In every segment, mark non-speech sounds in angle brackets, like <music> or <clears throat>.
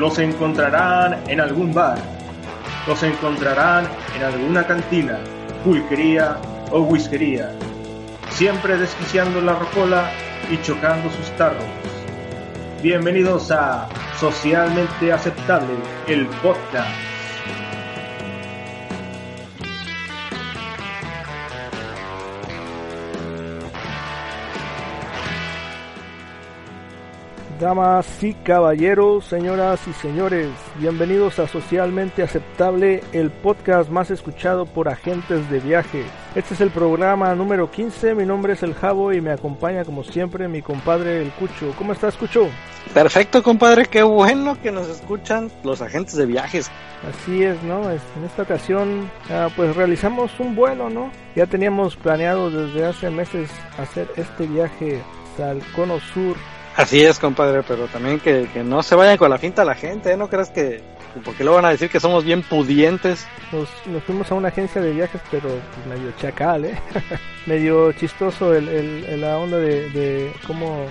Los encontrarán en algún bar. Los encontrarán en alguna cantina, pulquería o whiskería. Siempre desquiciando la rocola y chocando sus tarros. Bienvenidos a Socialmente Aceptable, el podcast. Damas y caballeros, señoras y señores, bienvenidos a Socialmente Aceptable, el podcast más escuchado por agentes de viaje. Este es el programa número 15, mi nombre es El Jabo y me acompaña como siempre mi compadre El Cucho. ¿Cómo estás, Cucho? Perfecto, compadre, qué bueno que nos escuchan los agentes de viajes. Así es, ¿no? En esta ocasión, ah, pues realizamos un vuelo, ¿no? Ya teníamos planeado desde hace meses hacer este viaje hasta el Cono Sur Así es, compadre, pero también que, no se vayan con la finta la gente, ¿eh? ¿no creas que, porque lo van a decir que somos bien pudientes? Nos, fuimos a una agencia de viajes, pero pues, medio chacal, ¿eh? <laughs> medio chistoso el, el, la onda de, de cómo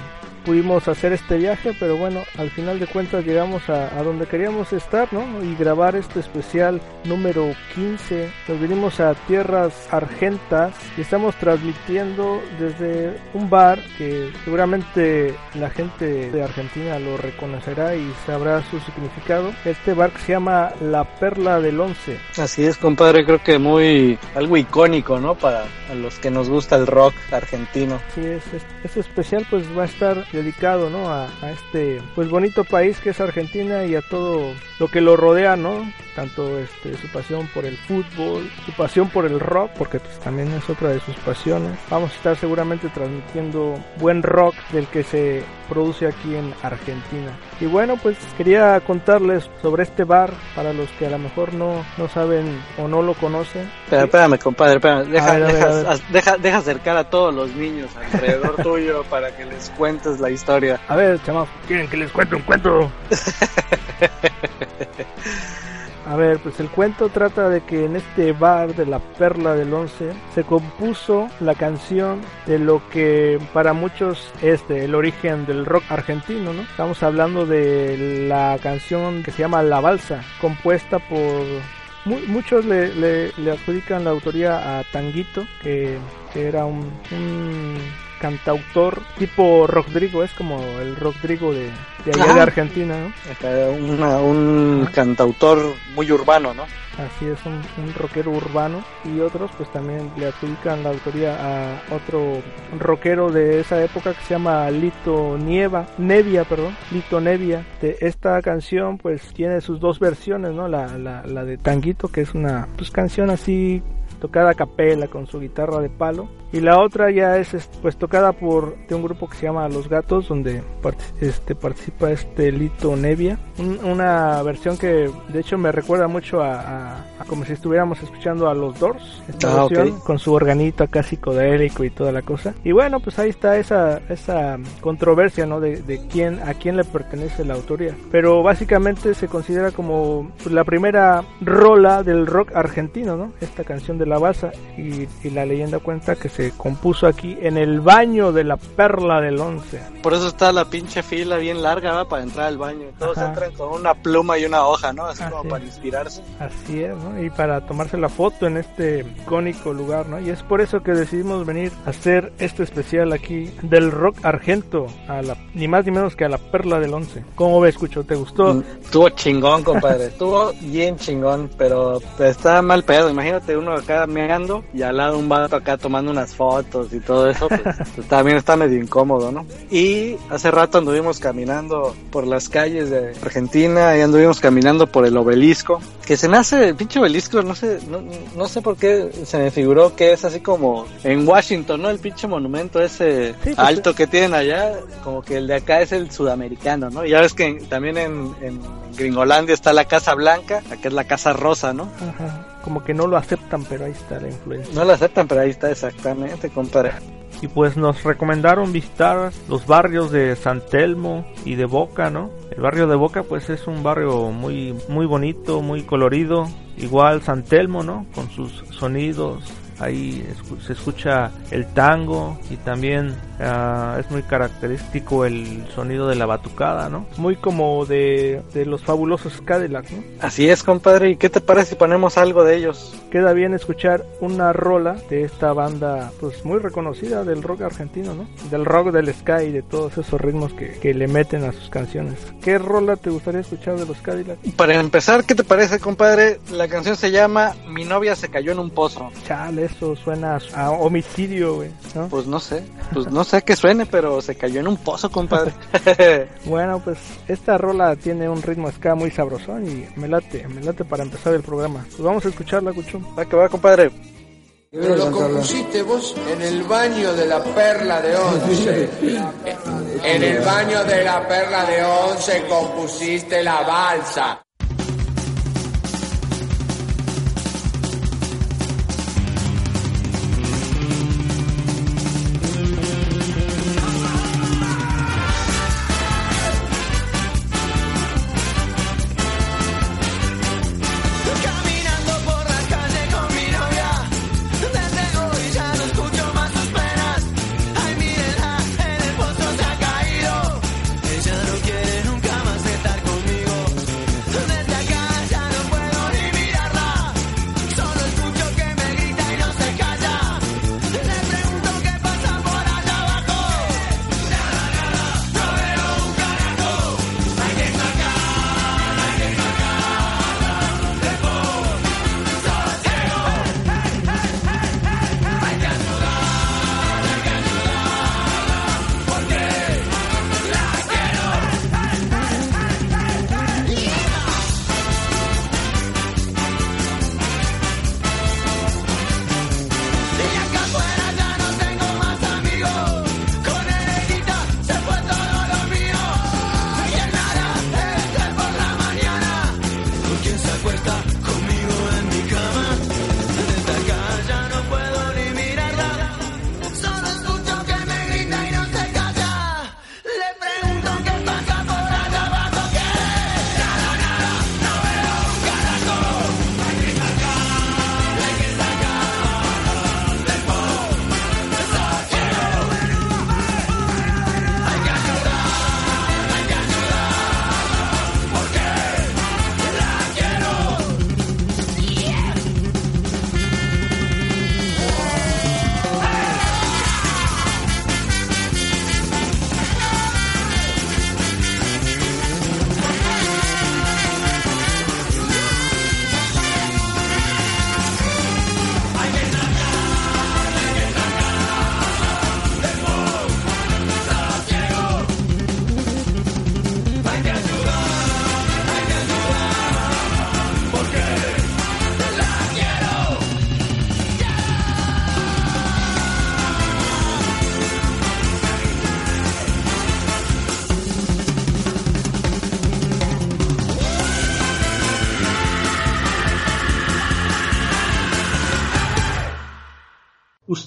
pudimos hacer este viaje, pero bueno, al final de cuentas llegamos a, donde queríamos estar, ¿no? Y grabar este especial número 15. Nos vinimos a tierras argentas y estamos transmitiendo desde un bar que seguramente la gente de Argentina lo reconocerá y sabrá su significado. Este bar que se llama La Perla del Once. Así es, compadre, creo que muy algo icónico, ¿no? Para los que nos gusta el rock argentino. Sí, es, este especial pues va a estar dedicado ¿no? a, este pues bonito país que es Argentina y a todo lo que lo rodea, ¿no? Tanto este, su pasión por el fútbol, su pasión por el rock, porque pues, también es otra de sus pasiones. Vamos a estar seguramente transmitiendo buen rock del que se produce aquí en Argentina. Y bueno, pues quería contarles sobre este bar para los que a lo mejor no, no saben o no lo conocen. Pero espérame, compadre, espérame. Deja, deja, acercar a todos los niños alrededor <laughs> tuyo para que les cuentes la historia. A ver, chamaco, ¿quieren que les cuente un cuento? <laughs> A ver, pues el cuento trata de que en este bar de la Perla del Once se compuso la canción de lo que para muchos es el origen del rock argentino, ¿no? Estamos hablando de la canción que se llama La Balsa, compuesta por muchos le, adjudican la autoría a Tanguito, que, era un cantautor tipo Rodrigo, es como el Rodrigo de, de allá de Argentina, ¿no? un cantautor muy urbano, ¿no? Así es, un, un, rockero urbano. Y otros pues también le adjudican la autoría a otro rockero de esa época que se llama Lito Nieva, Nevia, perdón, Lito Nevia. De esta canción pues tiene sus dos versiones, ¿no? La, la, la de Tanguito, que es una pues, canción así tocada a capela con su guitarra de palo y la otra ya es pues tocada por de un grupo que se llama Los Gatos donde este participa este Lito Nevia. Una versión que de hecho me recuerda mucho a, como si estuviéramos escuchando a los Doors esta ah, versión con su organito acá psicodélico y toda la cosa. Y bueno pues ahí está esa esa controversia no de, de quién a quién le pertenece la autoría. Pero básicamente se considera como pues, la primera rola del rock argentino no esta canción de la balsa y, y la leyenda cuenta que se compuso aquí en el baño de la perla del once. Por eso está la pinche fila bien larga ¿va? para entrar al baño. Todos entran con una pluma y una hoja, ¿no? Así, como para inspirarse. Así es, ¿no? Y para tomarse la foto en este icónico lugar, ¿no? Y es por eso que decidimos venir a hacer este especial aquí del rock argento, a la, ni más ni menos que a la perla del once. ¿Cómo ves, escucho? ¿Te gustó? Mm, estuvo chingón, compadre. <laughs> Estuvo bien chingón, pero está mal pedo. Imagínate uno acá meando y al lado un vato acá tomando unas fotos y todo eso, pues, <laughs> pues, también está medio incómodo, ¿no? Y hace rato anduvimos caminando por las calles de Argentina y anduvimos caminando por el obelisco, que se me hace el pinche obelisco, no sé, no, sé por qué se me figuró que es así como en Washington, ¿no? El pinche monumento ese pues, alto que tienen allá, como que el de acá es el sudamericano, ¿no? Y ya ves que también en, en Gringolandia está la Casa Blanca, acá es la Casa Rosa, ¿no? Ajá como que no lo aceptan, pero ahí está la influencia. No lo aceptan, pero ahí está exactamente, compadre. Y pues nos recomendaron visitar los barrios de San Telmo y de Boca, ¿no? El barrio de Boca pues es un barrio muy muy bonito, muy colorido. Igual San Telmo, ¿no? Con sus sonidos ahí se escucha el tango y también ah, es muy característico el sonido de la batucada, ¿no? Muy como de, de los fabulosos Cadillac, ¿no? Así es, compadre. ¿Y qué te parece si ponemos algo de ellos? Queda bien escuchar una rola de esta banda, pues muy reconocida del rock argentino, ¿no? Del rock, del sky, de todos esos ritmos que, que le meten a sus canciones. ¿Qué rola te gustaría escuchar de los Cadillac? Para empezar, ¿qué te parece, compadre? La canción se llama Mi novia se cayó en un pozo. Chale, eso suena a homicidio, güey, ¿no? Pues no sé, pues no sé qué suene, pero se cayó en un pozo, compadre. <laughs> bueno, pues esta rola tiene un ritmo ska muy sabrosón y me late, me late para empezar el programa. Pues vamos a escucharla, Cuchón. Va que va, compadre. Pero lo compusiste vos en el baño de la perla de once. <laughs> En el baño de la perla de once compusiste la balsa.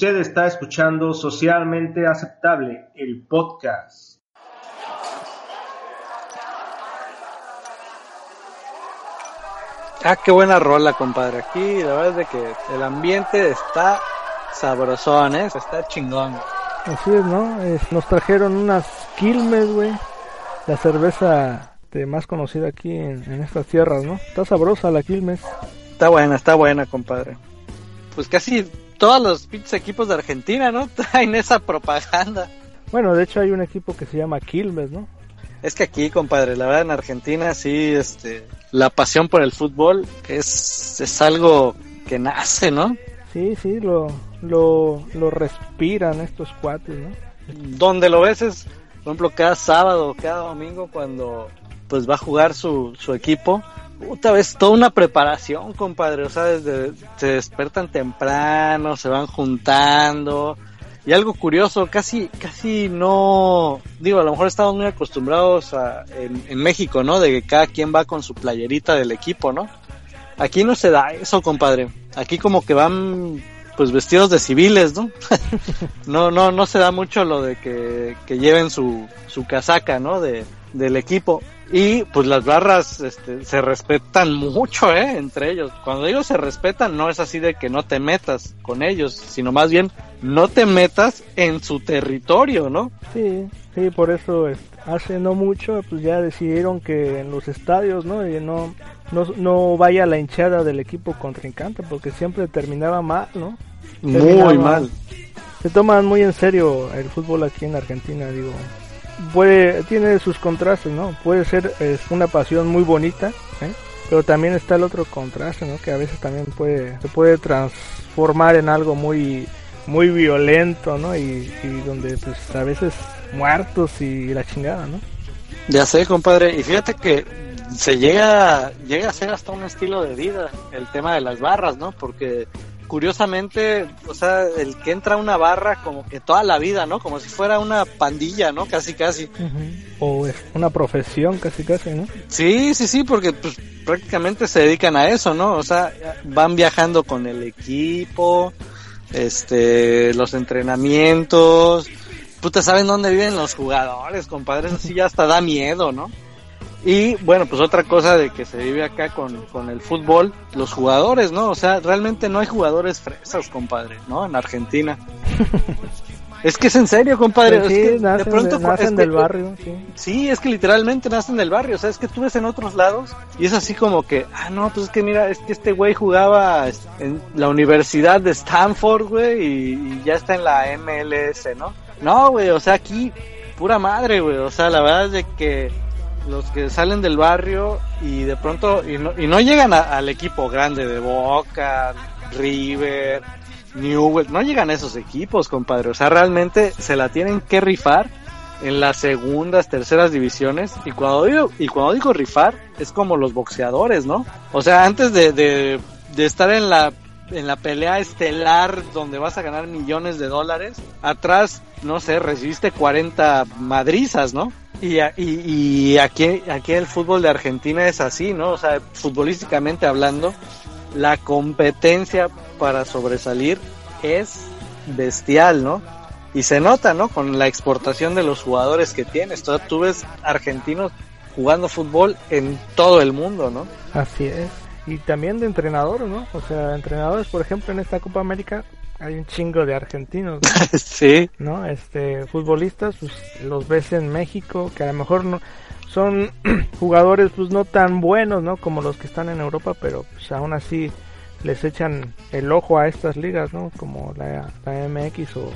Usted está escuchando Socialmente Aceptable, el podcast. Ah, qué buena rola, compadre. Aquí la verdad es de que el ambiente está sabrosón, ¿eh? Está chingón. Así es, ¿no? nos trajeron unas Quilmes, güey. La cerveza de más conocida aquí en, en estas tierras, ¿no? Está sabrosa la Quilmes. Está buena, está buena, compadre. Pues casi todos los pinches equipos de Argentina, ¿no? <laughs> Traen esa propaganda. Bueno, de hecho hay un equipo que se llama Quilmes, ¿no? Es que aquí, compadre, la verdad en Argentina sí, este, la pasión por el fútbol es, es algo que nace, ¿no? Sí, sí, lo, lo, lo respiran estos cuates, ¿no? Donde lo ves es, por ejemplo, cada sábado, cada domingo cuando pues va a jugar su, su equipo, Puta vez, toda una preparación, compadre. O sea, desde se despertan temprano, se van juntando. Y algo curioso, casi, casi no, digo, a lo mejor estamos muy acostumbrados a, en, México, ¿no? De que cada quien va con su playerita del equipo, ¿no? Aquí no se da eso, compadre. Aquí como que van, pues vestidos de civiles, ¿no? <laughs> no, no, no se da mucho lo de que, que lleven su, su casaca, ¿no? De, del equipo. Y pues las barras este, se respetan mucho, ¿eh? Entre ellos. Cuando digo se respetan, no es así de que no te metas con ellos, sino más bien no te metas en su territorio, ¿no? Sí, sí, por eso este, hace no mucho pues ya decidieron que en los estadios, ¿no? Y no, no, no vaya la hinchada del equipo contrincante porque siempre terminaba mal, ¿no? Muy mal. Se toman muy en serio el fútbol aquí en Argentina, digo. Puede, tiene sus contrastes, ¿no? Puede ser es una pasión muy bonita, ¿eh? pero también está el otro contraste, ¿no? Que a veces también puede, se puede transformar en algo muy, muy violento, ¿no? Y, y donde pues a veces muertos y la chingada, ¿no? Ya sé, compadre. Y fíjate que se llega, llega a ser hasta un estilo de vida el tema de las barras, ¿no? Porque curiosamente, o sea, el que entra a una barra como que toda la vida, ¿no? Como si fuera una pandilla, ¿no? Casi, casi. O es una profesión casi casi, ¿no? Sí, sí, sí, porque pues prácticamente se dedican a eso, ¿no? O sea, van viajando con el equipo, este, los entrenamientos, puta, ¿saben dónde viven los jugadores, compadre? Eso sí ya hasta da miedo, ¿no? Y bueno, pues otra cosa de que se vive acá con, con el fútbol, los jugadores, ¿no? O sea, realmente no hay jugadores fresas, compadre, ¿no? En Argentina. <laughs> es que es en serio, compadre. Pues es sí, que nacen, de- es nacen del barrio, sí. Sí, es que literalmente nacen del barrio, o sea, es que tú ves en otros lados y es así como que, ah, no, pues es que mira, es que este güey jugaba en la Universidad de Stanford, güey, y, y ya está en la MLS, ¿no? No, güey, o sea, aquí, pura madre, güey, o sea, la verdad es de que los que salen del barrio y de pronto, y no, y no llegan al equipo grande de Boca, River, Newell, no llegan a esos equipos, compadre, o sea, realmente se la tienen que rifar en las segundas, terceras divisiones. Y cuando digo, y cuando digo rifar, es como los boxeadores, ¿no? O sea, antes de, de, de estar en la, en la pelea estelar donde vas a ganar millones de dólares, atrás, no sé, recibiste 40 madrizas, ¿no? Y, y aquí, aquí el fútbol de Argentina es así, ¿no? O sea, futbolísticamente hablando, la competencia para sobresalir es bestial, ¿no? Y se nota, ¿no? Con la exportación de los jugadores que tienes. Tú, tú ves argentinos jugando fútbol en todo el mundo, ¿no? Así es. Y también de entrenadores, ¿no? O sea, entrenadores, por ejemplo, en esta Copa América hay un chingo de argentinos, ¿no? <laughs> sí. ¿no? Este, futbolistas, pues los ves en México, que a lo mejor no son <clears throat> jugadores pues no tan buenos, ¿no? Como los que están en Europa, pero pues aún así les echan el ojo a estas ligas, ¿no? Como la, la MX o,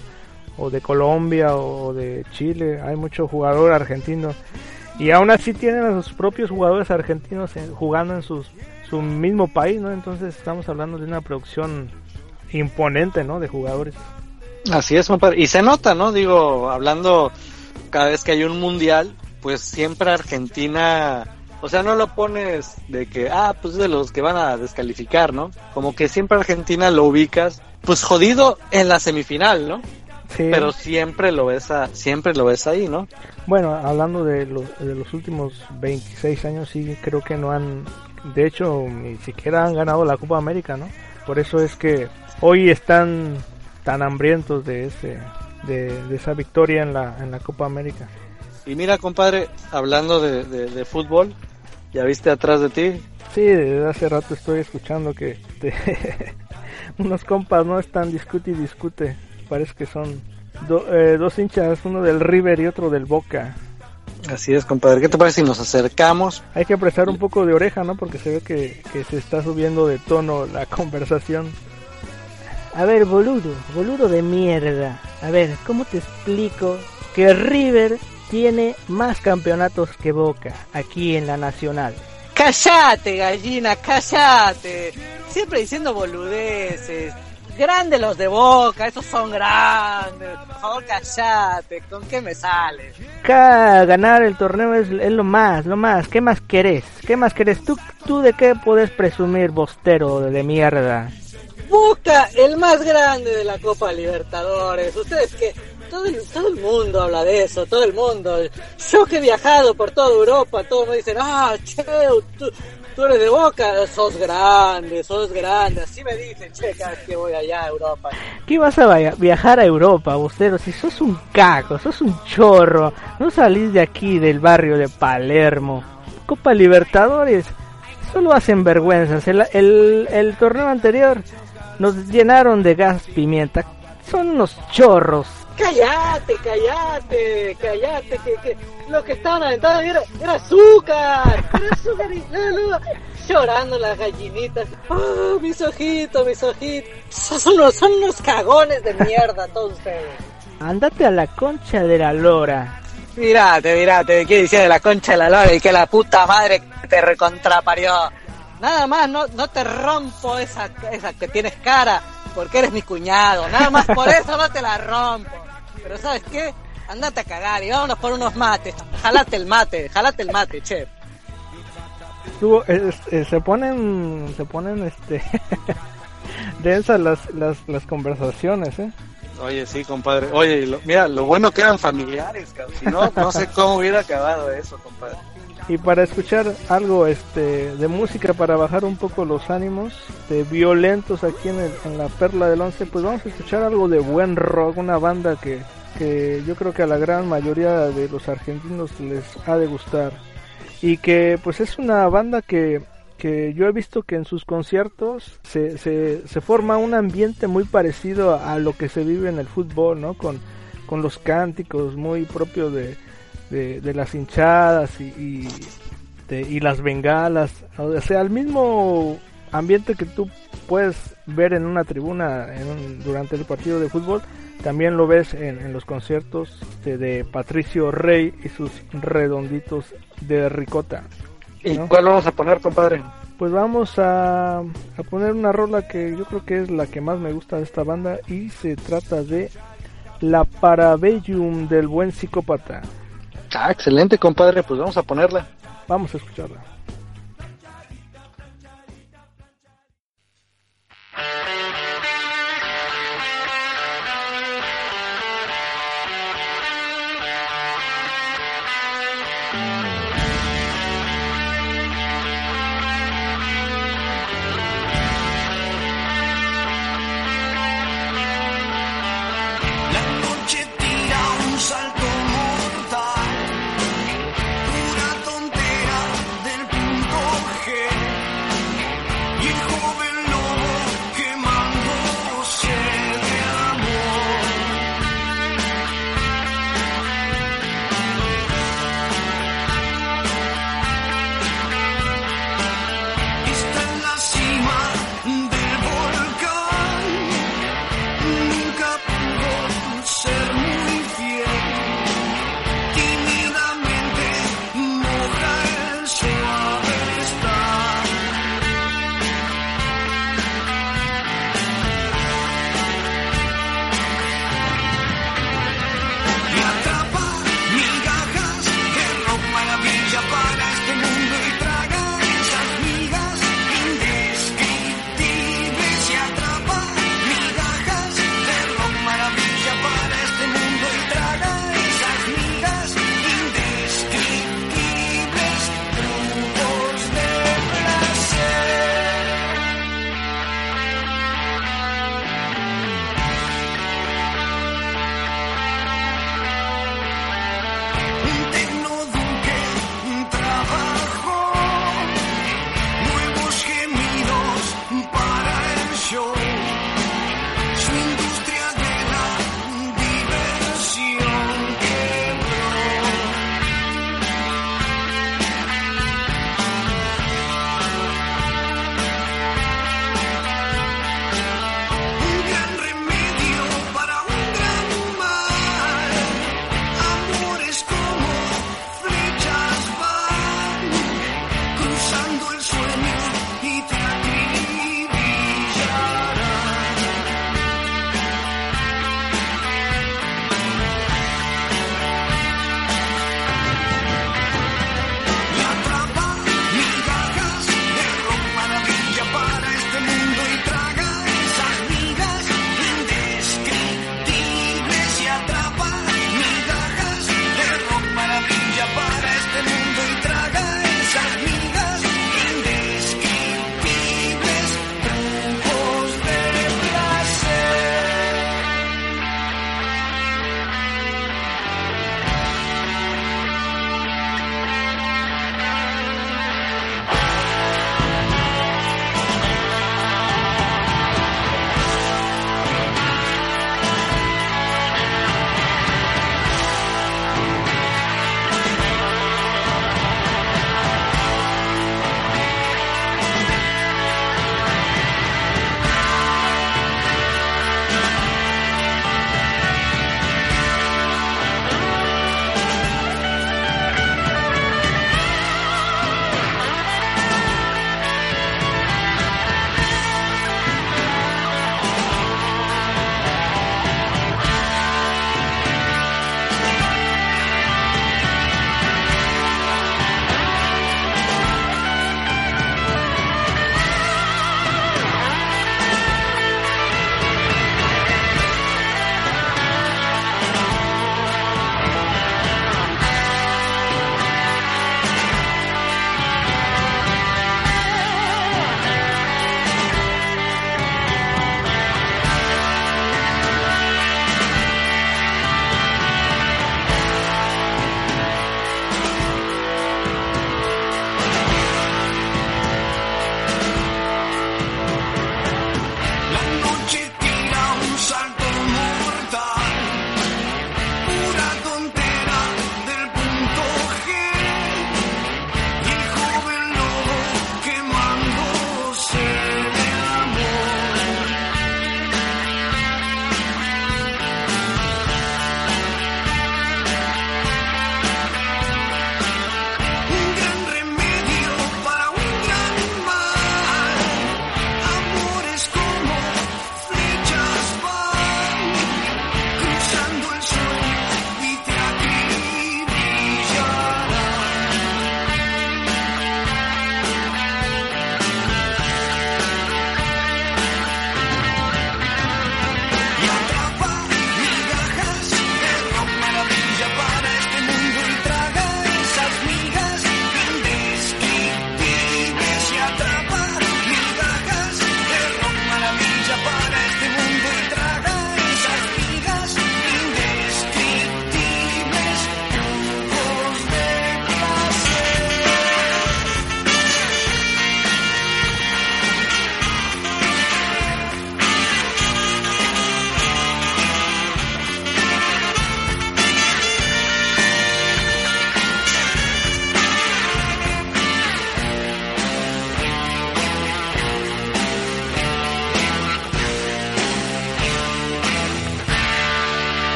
o de Colombia o de Chile, hay mucho jugador argentino y aún así tienen a sus propios jugadores argentinos en- jugando en sus, su mismo país, ¿no? Entonces estamos hablando de una producción imponente, ¿no? De jugadores. Así es, compadre. Y se nota, ¿no? Digo, hablando cada vez que hay un mundial, pues siempre Argentina, o sea, no lo pones de que, ah, pues es de los que van a descalificar, ¿no? Como que siempre Argentina lo ubicas, pues jodido en la semifinal, ¿no? Sí. Pero siempre lo ves, a, siempre lo ves ahí, ¿no? Bueno, hablando de, lo- de los últimos 26 años, sí creo que no han, de hecho, ni siquiera han ganado la Copa América, ¿no? Por eso es que hoy están tan hambrientos de ese, de, de esa victoria en la, en la Copa América. Y mira, compadre, hablando de, de, de fútbol, ya viste atrás de ti, Sí, desde hace rato estoy escuchando que este, <laughs> unos compas no están discute y discute. Parece que son do- eh, dos hinchas, uno del River y otro del Boca. Así es, compadre, ¿qué te parece si nos acercamos? Hay que prestar un poco de oreja, ¿no? Porque se ve que, que se está subiendo de tono la <laughs> conversación. A ver, boludo, boludo de mierda. A ver, ¿cómo te explico que River tiene más campeonatos que Boca aquí en la Nacional? Cállate, gallina, cállate. Siempre diciendo boludeces. Grandes los de boca, esos son grandes. Por favor. ¿Con qué me sales? Acá ganar el torneo es, es lo más, lo más. ¿Qué más querés? ¿Qué más querés? ¿Tú, tú de qué podés presumir, bostero de mierda? Boca, el más grande de la Copa Libertadores. Ustedes que todo el, todo el mundo habla de eso, todo el mundo. Yo que he viajado por toda Europa, todos me dicen, ah, che, tú, tú eres de Boca, sos grande, sos grande. Así me dicen, che, que voy allá a Europa. ¿Qué vas a viajar a Europa, Bustero? Si sos un caco, sos un chorro, no salís de aquí, del barrio de Palermo. Copa Libertadores, solo hacen vergüenzas. El, el, el torneo anterior nos llenaron de gas pimienta. Son unos chorros. Cállate, cállate, cállate, que, que lo que estaban aventando era, era azúcar, era azúcar y no, no, llorando las gallinitas. Oh, mis ojitos, mis ojitos. Son unos, son unos cagones de mierda todos ustedes. Andate a la concha de la lora. Mirate, mirate, ¿qué decía de la concha de la lora y que la puta madre te recontraparió? Nada más, no, no te rompo esa, esa que tienes cara, porque eres mi cuñado. Nada más por eso no te la rompo. Pero ¿sabes qué? Andate a cagar y vámonos por unos mates. Jalate el mate, jalate el mate, che. Estuvo- es- eh, se ponen, se ponen, este, <laughs> densas las, las, las conversaciones, ¿eh? Oye, sí, compadre. Oye, lo- mira, lo bueno que eran familiares, cabrón. Si no, no sé cómo hubiera acabado eso, compadre. Y para escuchar algo este de música para bajar un poco los ánimos de violentos aquí en, el- en la Perla del Once, pues vamos a escuchar algo de buen rock, una banda que, que yo creo que a la gran mayoría de los argentinos les ha de gustar. Y que pues es una banda que, que yo he visto que en sus conciertos se, se, se forma un ambiente muy parecido a, lo que se vive en el fútbol, ¿no? Con, con los cánticos muy propios de, de, de las hinchadas y, y, de- y las bengalas, o sea, el mismo ambiente que tú puedes ver en una tribuna en un- durante el partido de fútbol, también lo ves en, en los conciertos de, de Patricio Rey y sus redonditos de ricota. ¿Y cuál vamos a poner, compadre? Pues vamos a, a poner una rola que yo creo que es la que más me gusta de esta banda y se trata de La Parabellum del buen psicópata. Ah, excelente, compadre. Pues vamos a ponerla. Vamos a escucharla.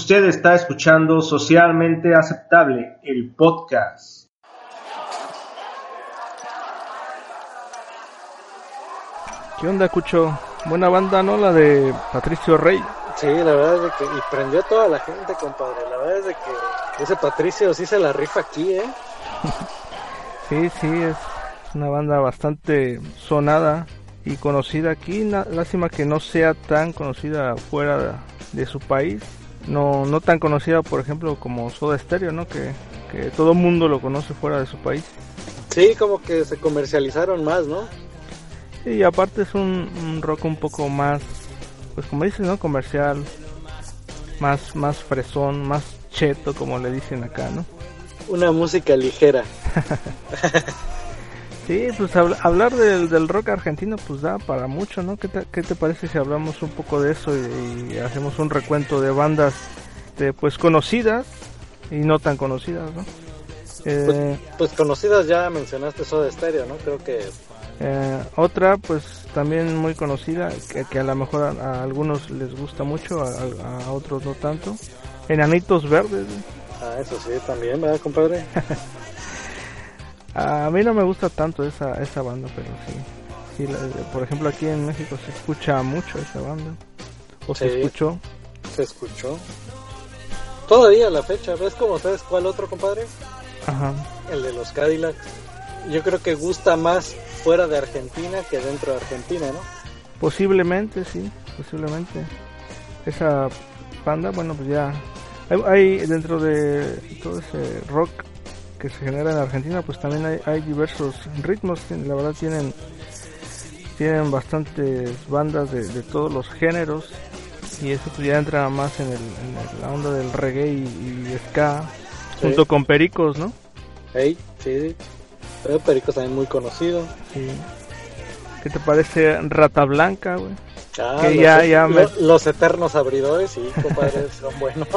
Usted está escuchando Socialmente Aceptable, el podcast. ¿Qué onda, Cucho? Buena banda, ¿no? La de Patricio Rey. Sí, la verdad es de que. Y prendió a toda la gente, compadre. La verdad es de que ese Patricio sí se la rifa aquí, ¿eh? <laughs> Sí, sí, es una banda bastante sonada y conocida aquí. Lástima que no sea tan conocida fuera de, de su país. No, no tan conocida, por ejemplo, como Soda Stereo, ¿no? Que, que todo mundo lo conoce fuera de su país. Sí, como que se comercializaron más, ¿no? Y aparte es un, un rock un poco más, pues como dices, ¿no? Comercial, más, más fresón, más cheto, como le dicen acá, ¿no? Una música ligera. <laughs> Sí, pues habl- hablar del, del rock argentino pues da para mucho, ¿no? ¿Qué te, qué te parece si hablamos un poco de eso y, y hacemos un recuento de bandas de, pues conocidas y no tan conocidas, ¿no? Eh, Pues conocidas ya mencionaste Soda Stereo, ¿no? Creo que eh, otra pues también muy conocida que, que a lo mejor a, a algunos les gusta mucho, a, a- a otros no tanto. Enanitos Verdes. ¿no? Ah, eso sí, también, ¿verdad, compadre? <laughs> A mí no me gusta tanto esa, esa banda, pero sí. sí la- por ejemplo, aquí en México se escucha mucho esa banda. O se escuchó. Se escuchó. Todavía a la fecha, ¿ves cómo sabes cuál otro, compadre? Ajá. El de los Cadillacs. Yo creo que gusta más fuera de Argentina que dentro de Argentina, ¿no? Posiblemente, sí, posiblemente. Esa banda, bueno, pues ya. Hay, hay dentro de todo ese rock que se genera en Argentina, pues también hay, hay diversos ritmos. La verdad tienen tienen bastantes bandas de, de todos los géneros y eso pues ya entra más en, el, en la onda del reggae y, y ska Sí. junto con Pericos, ¿no? Hey, sí. Pero Perico también muy conocido. Sí. ¿Qué te parece Rata Blanca, güey? Ah, Que los, ya- ya me- lo- los eternos abridores, sí, compadre, son buenos. <laughs>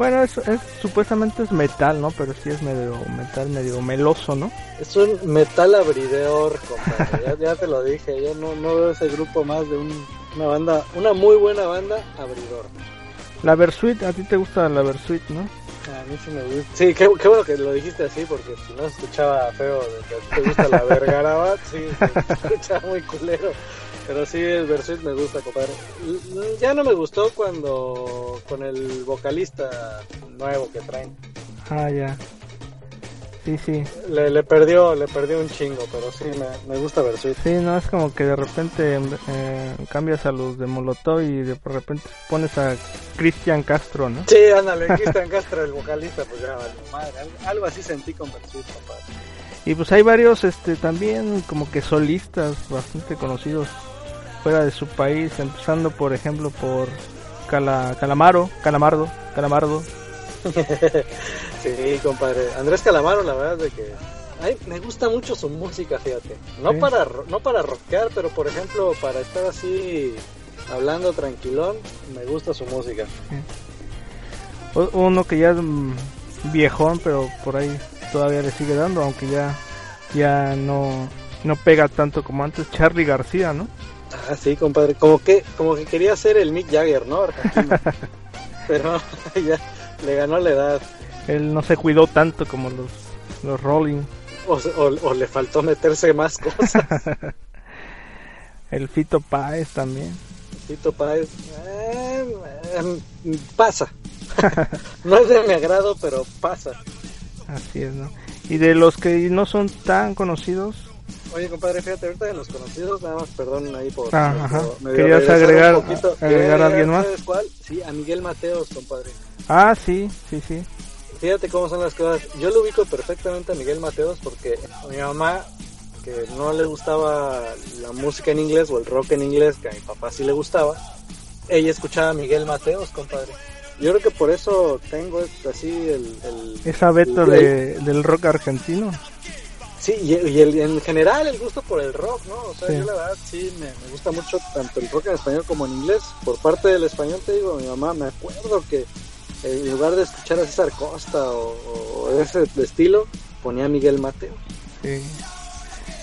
Bueno, es, es- supuestamente es metal, ¿no? Pero sí es medio metal, medio meloso, ¿no? Es un metal abridor, compadre. Ya, ya te lo dije, yo no, no veo ese grupo más de un- una banda, una muy buena banda abridor. La Versuit, a ti te gusta la Versuit, ¿no? A mí sí me gusta. Sí, qué, qué bueno que lo dijiste así, porque si no escuchaba feo de que a ti te gusta la vergarabat, <laughs> sí, se escucha muy culero. Pero sí, el Versuit me gusta, compadre. Ya no me gustó cuando con el vocalista nuevo que traen. Ah, ya. Sí, sí. Le, le perdió, le perdió un chingo, pero sí, me, me gusta Versuit. Sí, no, es como que de repente eh, cambias a los de Molotov y de repente pones a Cristian Castro, ¿no? Sí, ándale, Cristian Castro, el vocalista, pues ya vale, madre. Algo, algo así sentí con Versuit, compadre. Y pues hay varios este también como que solistas bastante conocidos fuera de su país, empezando por ejemplo por Cala, Calamaro, Calamardo, Calamardo. <laughs> Sí, compadre. Andrés Calamaro, la verdad es de que ay, me gusta mucho su música, fíjate. No Sí. para no para rockear, pero por ejemplo, para estar así hablando tranquilón, me gusta su música. Uno que ya es mm, viejón, pero por ahí todavía le sigue dando, aunque ya ya no no pega tanto como antes. Charlie García, ¿no? Ah, sí, compadre. Como que como que quería ser el Mick Jagger, ¿no? <laughs> Pero <laughs> ya le ganó la edad. Él no se cuidó tanto como los los Rolling. O, o- o le faltó meterse más cosas. <laughs> El Fito Páez también. Tito Páez. eh, eh, pasa. no es de mi agrado, pero pasa. Así es, ¿no? Y de los que no son tan conocidos, Oye, compadre, fíjate, ahorita de los conocidos, nada más, perdón ahí por... Ah, medio- ajá. medio ¿Querías agregar- poquito. agregar a alguien más? ¿Sabes cuál? Sí, a Miguel Mateos, compadre. ah, sí, sí, sí. Fíjate cómo son las cosas. Yo lo ubico perfectamente a Miguel Mateos porque mi mamá, que no le gustaba la música en inglés o el rock en inglés, que a mi papá sí le gustaba, ella escuchaba a Miguel Mateos, compadre. Yo creo que por eso tengo así el... el Esa beta el- de, del rock argentino. Sí, y, y el- en general el gusto por el rock, ¿no? O sea, Sí. yo la verdad sí me, me gusta mucho tanto el rock en español como en inglés. Por parte del español te digo, mi mamá, me acuerdo que en lugar de escuchar a César Costa o, o ese estilo, ponía a Miguel Mateo. Sí.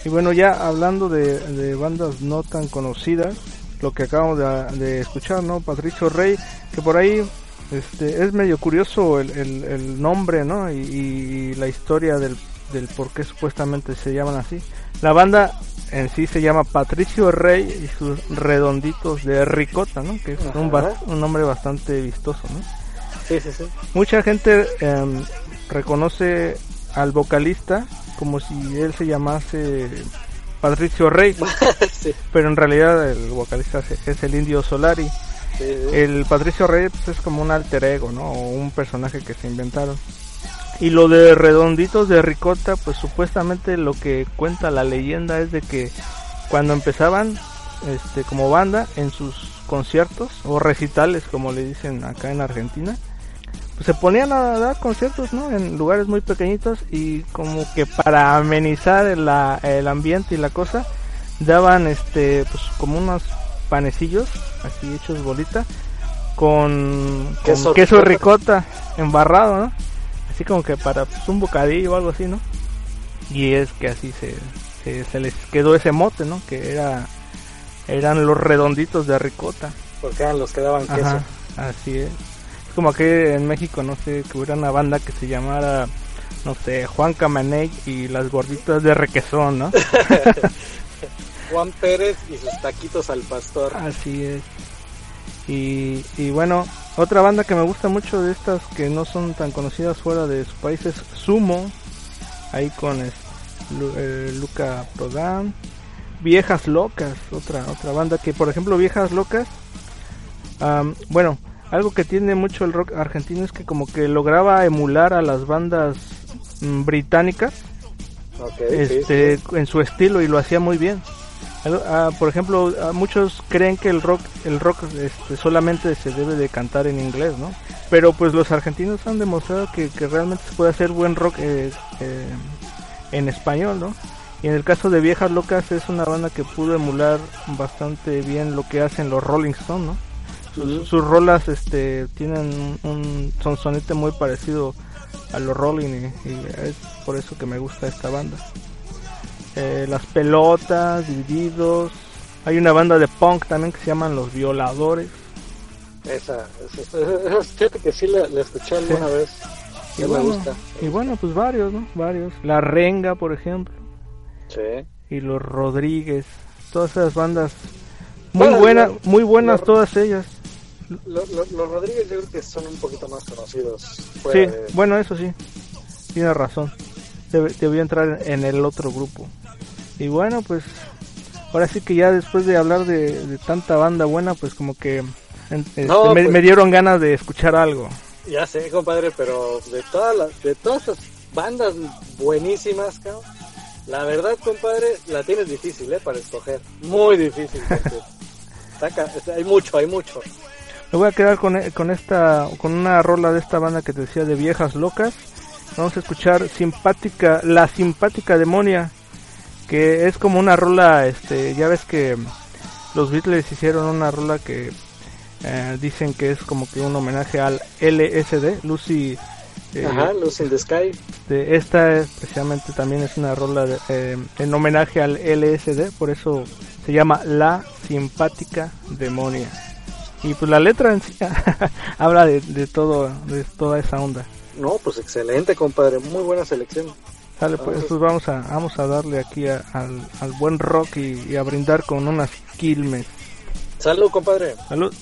Y bueno, ya hablando de, de bandas no tan conocidas, lo que acabamos de, de escuchar, ¿no? Patricio Rey, que por ahí este, es medio curioso el, el, el nombre, ¿no? Y, y la historia del, del por qué supuestamente se llaman así. La banda en sí se llama Patricio Rey y sus redonditos de ricota, ¿no? Que es un, un nombre bastante vistoso, ¿no? Sí, sí, sí. Mucha gente em, reconoce al vocalista como si él se llamase Patricio Rey, <laughs> sí, pero en realidad el vocalista es- es el Indio Solari. sí, sí. El Patricio Rey pues, es como un alter ego, ¿no? O un personaje que se inventaron. Y lo de Redonditos de Ricota, pues supuestamente lo que cuenta la leyenda es de que cuando empezaban este como banda en sus conciertos o recitales como le dicen acá en Argentina, pues se ponían a dar conciertos, ¿no? En lugares muy pequeñitos y como que para amenizar el, la- el ambiente y la cosa daban este pues como unos panecillos así hechos bolita con con Queso queso, ricota. ricota embarrado, ¿no? Así como que para pues, un bocadillo o algo así, ¿no? Y es que así se, se, se les quedó ese mote, ¿no? Que era eran los redonditos de ricota. Porque eran los que daban queso. Ajá, así es. Es como que en México, no sé, que hubiera una banda que se llamara, no sé, Juan Camaney y las gorditas de requesón, ¿no? <laughs> Juan Pérez y sus taquitos al pastor. Así es. Y, y bueno, otra banda que me gusta mucho de estas que no son tan conocidas fuera de su país es Sumo. Ahí con es- Lu- eh, Luca Prodan. Viejas Locas, otra otra banda que por ejemplo Viejas Locas, bueno, algo que tiene mucho el rock argentino es que como que lograba emular a las bandas mm, británicas sí, este, sí. en su estilo y lo hacía muy bien. Ah, por ejemplo, ah, muchos creen que el rock, el rock este, solamente se debe de cantar en inglés, ¿no? Pero pues los argentinos han demostrado que, que realmente se puede hacer buen rock eh, eh, en español, ¿no? Y en el caso de Viejas Locas es una banda que pudo emular bastante bien lo que hacen los Rolling Stones, ¿no? Sus, sus rolas este, tienen un, un sonsonete muy parecido a los Rolling y, y es por eso que me gusta esta banda. Eh, las pelotas, divididos. Hay una banda de punk también que se llaman Los Violadores. Esa, esa, que sí la, la escuché alguna vez. Y Ya me bueno, gusta. y bueno, pues varios, ¿no? Varios. La Renga, por ejemplo. Sí. Y los Rodríguez. Todas esas bandas. Muy Bueno, buenas, lo- muy buenas lo- todas ellas. Lo- lo- los Rodríguez yo creo que son un poquito más conocidos. Sí, de- bueno, eso sí. Tienes razón. Debe, debía entrar en el otro grupo. Y bueno, pues ahora sí que ya después de hablar de, de tanta banda buena, pues como que este, No, me, pues- me dieron ganas de escuchar algo. Ya sé, compadre, pero de todas las, de todas estas bandas buenísimas, cabrón, la verdad, compadre, la tienes difícil, ¿eh? Para escoger. Muy difícil. <laughs> hay mucho, hay mucho. Me voy a quedar con, e- con esta con una rola de esta banda que te decía de viejas locas. Vamos a escuchar simpática la simpática demonia que es como una rola este ya ves que los Beatles hicieron una rola que eh, dicen que es como que un homenaje al LSD, Lucy eh, Ajá, Luz in the Sky. de esta especialmente también es una rola de- eh, en homenaje al LSD, por eso se llama La Simpática Demonia. Y pues la letra en sí <laughs> habla de, de todo, de toda esa onda. No, pues excelente, compadre. Muy buena selección. Sale, pues, pues vamos a, vamos a darle aquí a- al, al buen rock y, y a brindar con unas Quilmes. Salud, compadre. Salud.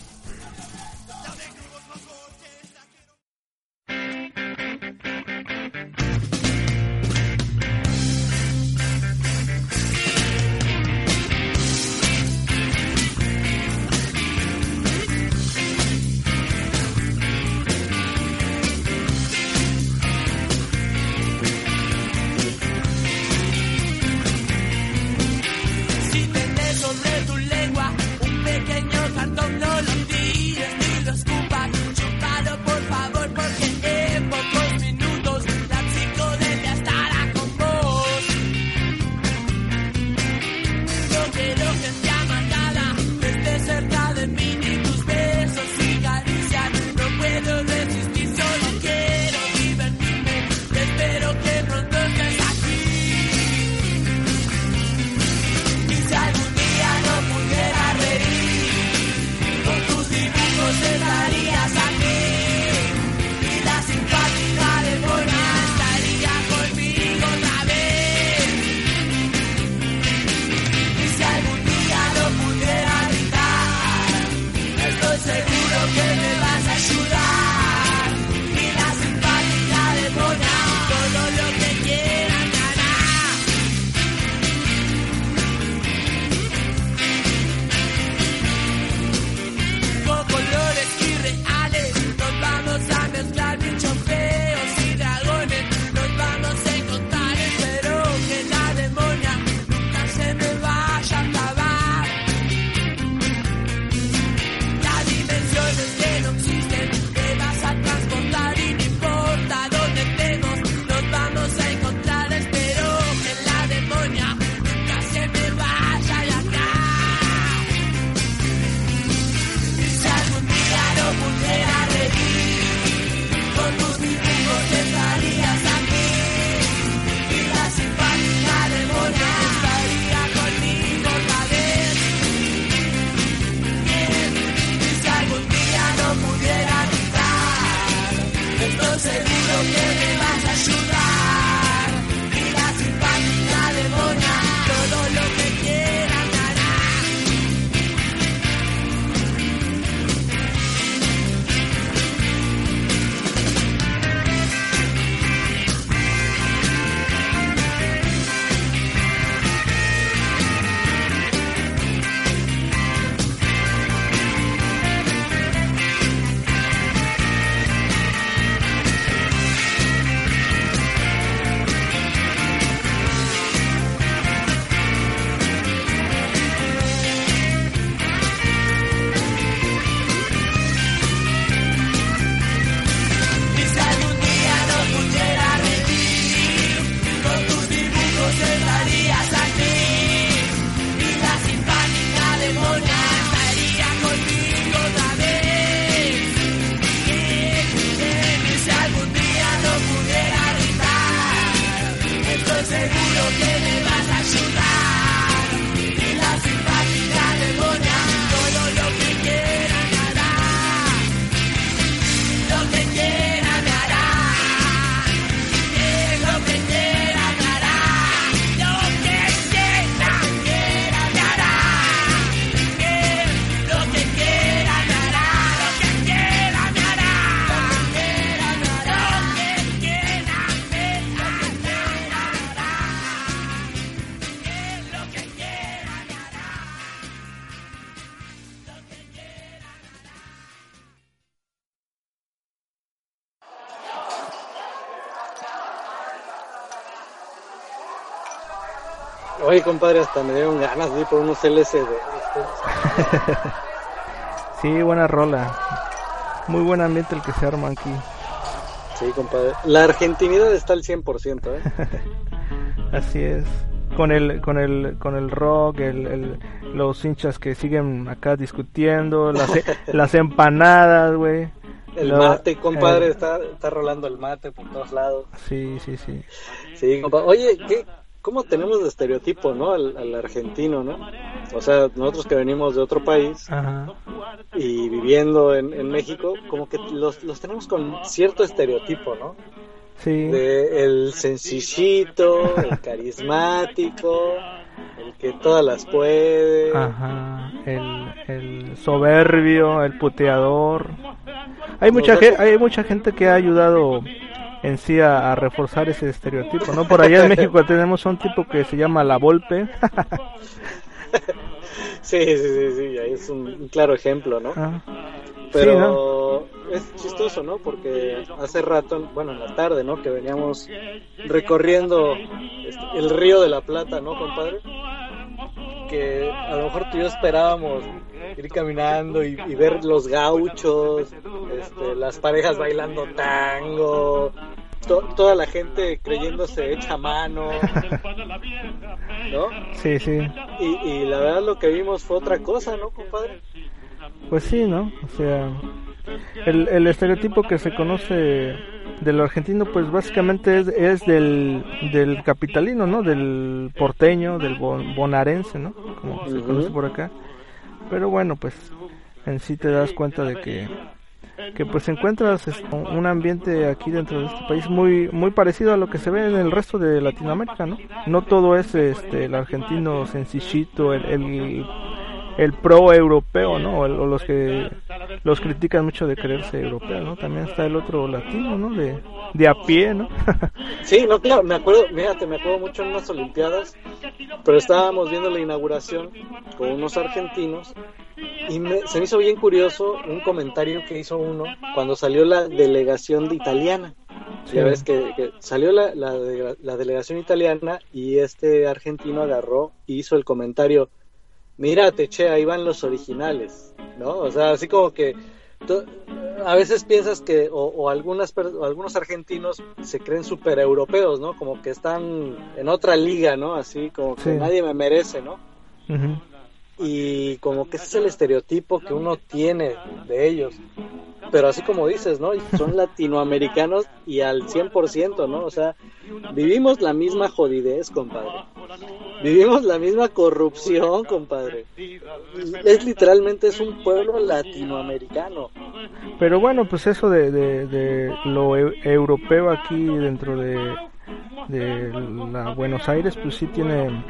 Compadre, hasta me dieron ganas de ir por unos LSD. <laughs> Sí, buena rola. Muy buen ambiente el que se arma aquí. Sí, compadre. La argentinidad está al 100%, ¿eh? <laughs> Así es. Con el, con el, con el rock, el, el- los hinchas que siguen acá discutiendo, las, e- <laughs> las empanadas, güey. El Lo- mate, compadre, está, está rolando el mate por todos lados. Sí, sí, sí. Sí, compadre. Oye, ¿qué, ¿cómo tenemos de estereotipo, no? Al, al argentino, ¿no? O sea, nosotros que venimos de otro país Ajá. y viviendo en, en México, como que los, los tenemos con cierto estereotipo, ¿no? Sí. De el sencillito, el carismático, el que todas las puede. Ajá. El, el soberbio, el puteador. Hay mucha, Nosotros- hay mucha gente que ha ayudado en sí a, a reforzar ese estereotipo, ¿no? Por allá en México tenemos un tipo que se llama La Volpe. <laughs> Sí, sí, sí, sí, ahí es un, claro ejemplo, ¿no? Ah, Pero sí, ¿no? es chistoso, ¿no? Porque hace rato, bueno, en la tarde, ¿no? Que veníamos recorriendo este, el río de la Plata, ¿no, compadre? Que a lo mejor tú y yo esperábamos ir caminando y, y ver los gauchos, este, las parejas bailando tango, to- toda la gente creyéndose hecha mano, ¿no? Sí, sí. Y, y la verdad lo que vimos fue otra cosa, ¿no, compadre? Pues sí, ¿no? O sea, el, el estereotipo que se conoce del argentino, pues básicamente es, es del, del capitalino, ¿no? Del porteño, del bon- bonaerense, ¿no? Como se conoce por acá. Pero bueno, pues en sí te das cuenta de que, que pues encuentras un ambiente aquí dentro de este país muy muy parecido a lo que se ve en el resto de Latinoamérica, ¿no? No todo es este el argentino sencillito, el, el el pro europeo, ¿no? O, los que los critican mucho de creerse europeo, ¿no? También está el otro latino, ¿no? De, de a pie, ¿no? <laughs> Sí, no, claro, me acuerdo, fíjate, me acuerdo mucho en unas Olimpiadas, pero estábamos viendo la inauguración con unos argentinos y me- se me hizo bien curioso un comentario que hizo uno cuando salió la delegación de italiana. Sí. Ya ves que, que salió la, la, la delegación italiana y este argentino agarró y hizo el comentario, mírate, che, ahí van los originales, ¿no? O sea, así como que a veces piensas que, o, o algunas, o algunos argentinos se creen super europeos, ¿no? Como que están en otra liga, ¿no? Así como que Sí. nadie me merece, ¿no? Y como que ese es el estereotipo que uno tiene de ellos. Pero así como dices, ¿no? Son <laughs> latinoamericanos y al 100%, ¿no? O sea, vivimos la misma jodidez, compadre. Vivimos la misma corrupción, compadre. Es literalmente es un pueblo latinoamericano. Pero bueno, pues eso de, de, de lo eu- europeo aquí dentro de, de la Buenos Aires, pues sí tiene,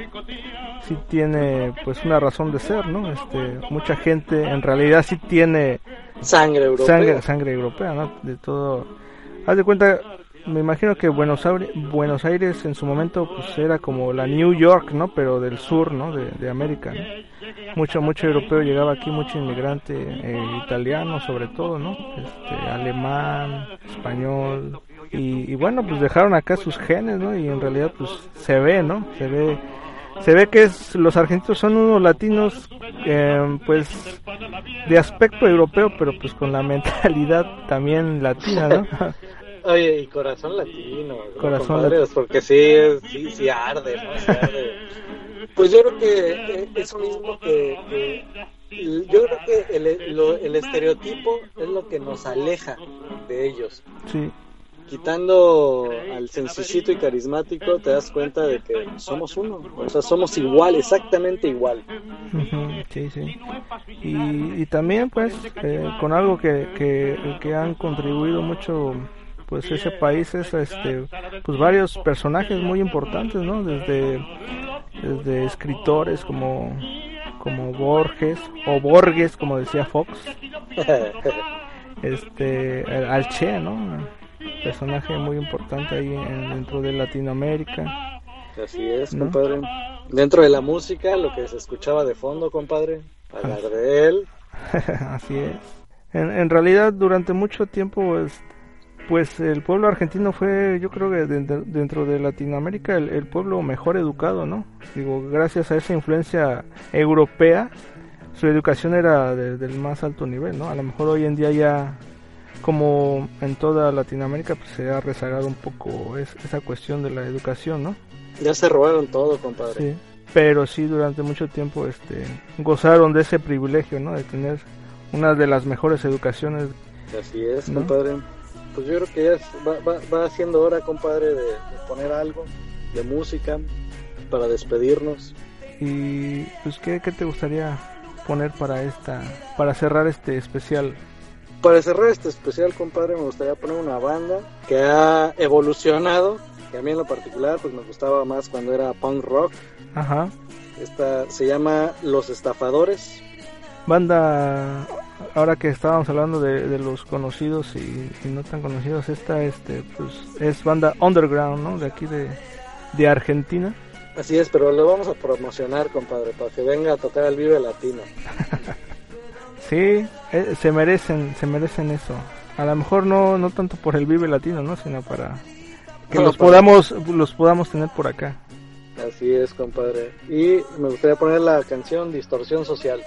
sí tiene pues una razón de ser, ¿no? Este, mucha gente en realidad sí tiene Sangre europea. sangre, sangre europea, ¿no? De todo. Haz de cuenta, me imagino que Buenos Aires, Buenos Aires en su momento pues era como la New York, ¿no? Pero del sur, ¿no? De, de América. ¿no? Mucho, mucho europeo llegaba aquí, mucho inmigrante eh, italiano sobre todo, ¿no? Este, alemán, español. Y, y bueno, pues dejaron acá sus genes, ¿no? Y en realidad pues se ve, ¿no? Se ve se ve que es, los argentinos son unos latinos eh, pues de aspecto europeo pero pues con la mentalidad también latina ¿no? <laughs> Oye, y corazón latino. ¿no, Corazón latino. Porque sí, es- sí, sí arde, ¿no? Sí arde. Pues yo creo que eso mismo que, que- yo creo que el, lo- el estereotipo es lo que nos aleja de ellos. sí quitando al sencillito y carismático, te das cuenta de que somos uno. O sea, somos igual, exactamente igual. Sí, sí. Y, y también, pues, eh, con algo que, que, que han contribuido mucho, pues, ese país es, este, pues, varios personajes muy importantes, ¿no? Desde, desde escritores como, como Borges, o Borges, como decía Fox, <laughs> este, al Che, ¿no? Personaje muy importante ahí en- dentro de Latinoamérica. Así es, ¿No? compadre. Dentro de la música, lo que se escuchaba de fondo, compadre, hablar de él. <laughs> Así es. En, en realidad, durante mucho tiempo, pues, pues el pueblo argentino fue, yo creo que dentro, dentro de Latinoamérica, el, el pueblo mejor educado, ¿no? Digo, gracias a esa influencia europea, su educación era de- del más alto nivel, ¿no? A lo mejor hoy en día ya, como en toda Latinoamérica, pues se ha rezagado un poco es- esa cuestión de la educación, ¿no? Ya se robaron todo, compadre. Sí, pero sí durante mucho tiempo este gozaron de ese privilegio, ¿no? De tener una de las mejores educaciones. Así es, ¿No? compadre. Pues yo creo que ya es- va, va, va siendo hora, compadre, de, de poner algo de música para despedirnos. Y pues ¿qué, qué te gustaría poner para esta para cerrar este especial? Para cerrar este especial, compadre, me gustaría poner una banda que ha evolucionado, que a mí en lo particular pues me gustaba más cuando era punk rock. Ajá. Esta se llama Los Estafadores. Banda ahora que estábamos hablando de, de los conocidos y, y no tan conocidos, esta este pues es banda underground, ¿no? De aquí de de Argentina. Así es, pero lo vamos a promocionar, compadre, para que venga a tocar el Vive Latino. <laughs> Sí, eh, se merecen, se merecen eso. A lo mejor no, no tanto por el Vive Latino, ¿no? Sino para que No, los para- podamos, los podamos tener por acá. Así es, compadre. Y me gustaría poner la canción Distorsión Social.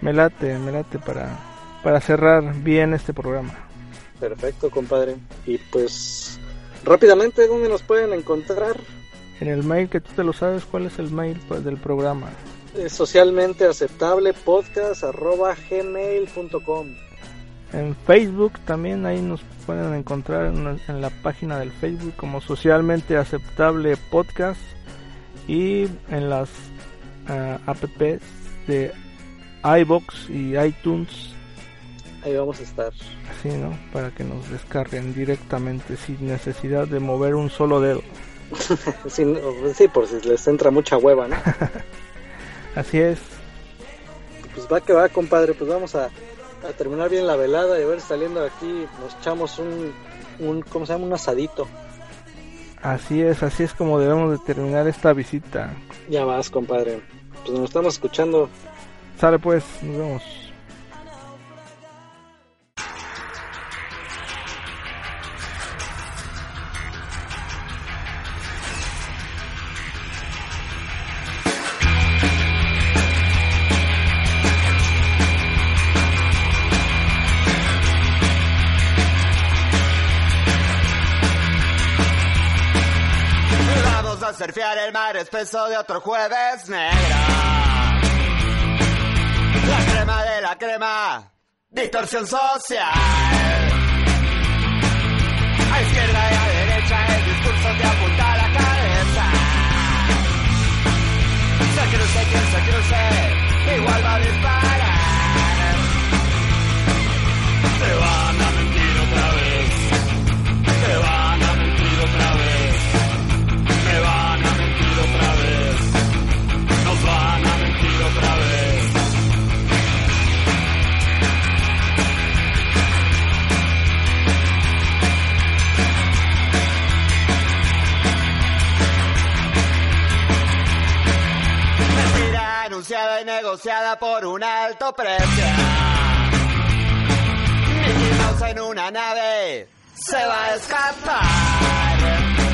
Me late, me late para, para cerrar bien este programa. Perfecto, compadre. Y pues rápidamente, ¿dónde nos pueden encontrar? En el mail que tú te lo sabes, ¿cuál es el mail pues, del programa? Es socialmente aceptable podcast arroba gmail.com. En Facebook también ahí nos pueden encontrar en, en la página del Facebook como socialmente aceptable podcast y en las ah, apps de iBox y iTunes, Ahí vamos a estar. así, ¿no? Para que nos descarguen directamente sin necesidad de mover un solo dedo. <laughs> Sí, sí, por si les entra mucha hueva, ¿no? <laughs> Así es. Pues va que va, compadre. Pues vamos a, a terminar bien la velada y a ver saliendo de aquí nos echamos un, un, ¿cómo se llama? Un asadito. Así es, así es como debemos de terminar esta visita. Ya vas, compadre. Pues nos estamos escuchando. Sale pues, nos vemos. El mar espeso de otro jueves negro. La crema de la crema, distorsión social. Anunciada y negociada por un alto precio. Mickey en una nave se va a escapar.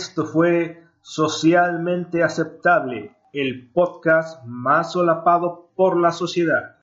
Esto fue Socialmente Aceptable, el podcast más solapado por la sociedad.